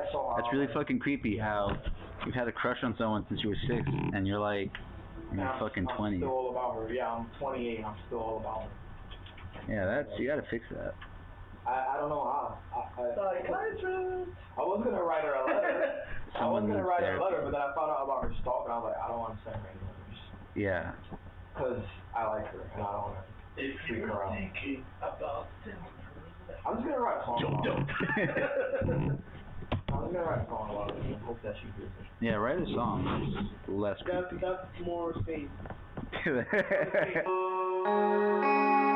I saw. That's really fucking creepy. How you've had a crush on someone since you were six, and you're like, And you're I'm, fucking I'm twenty. still all about her. Yeah, I'm 28. and I'm still all about her. Yeah, that's you gotta fix that. I, I don't know how. I, I, Psychiatrist. I was gonna write her a letter. I was gonna write her a letter, but then I found out about her stalking. I was like, I don't want to send her any letters Yeah. because I like her and I don't want to. If Freak you're her out. thinking about sending her a I'm just gonna write a song. Jump, gonna write a song about and Hope that she hears it. yeah, write a song. It's less That's creepy. that's more safe.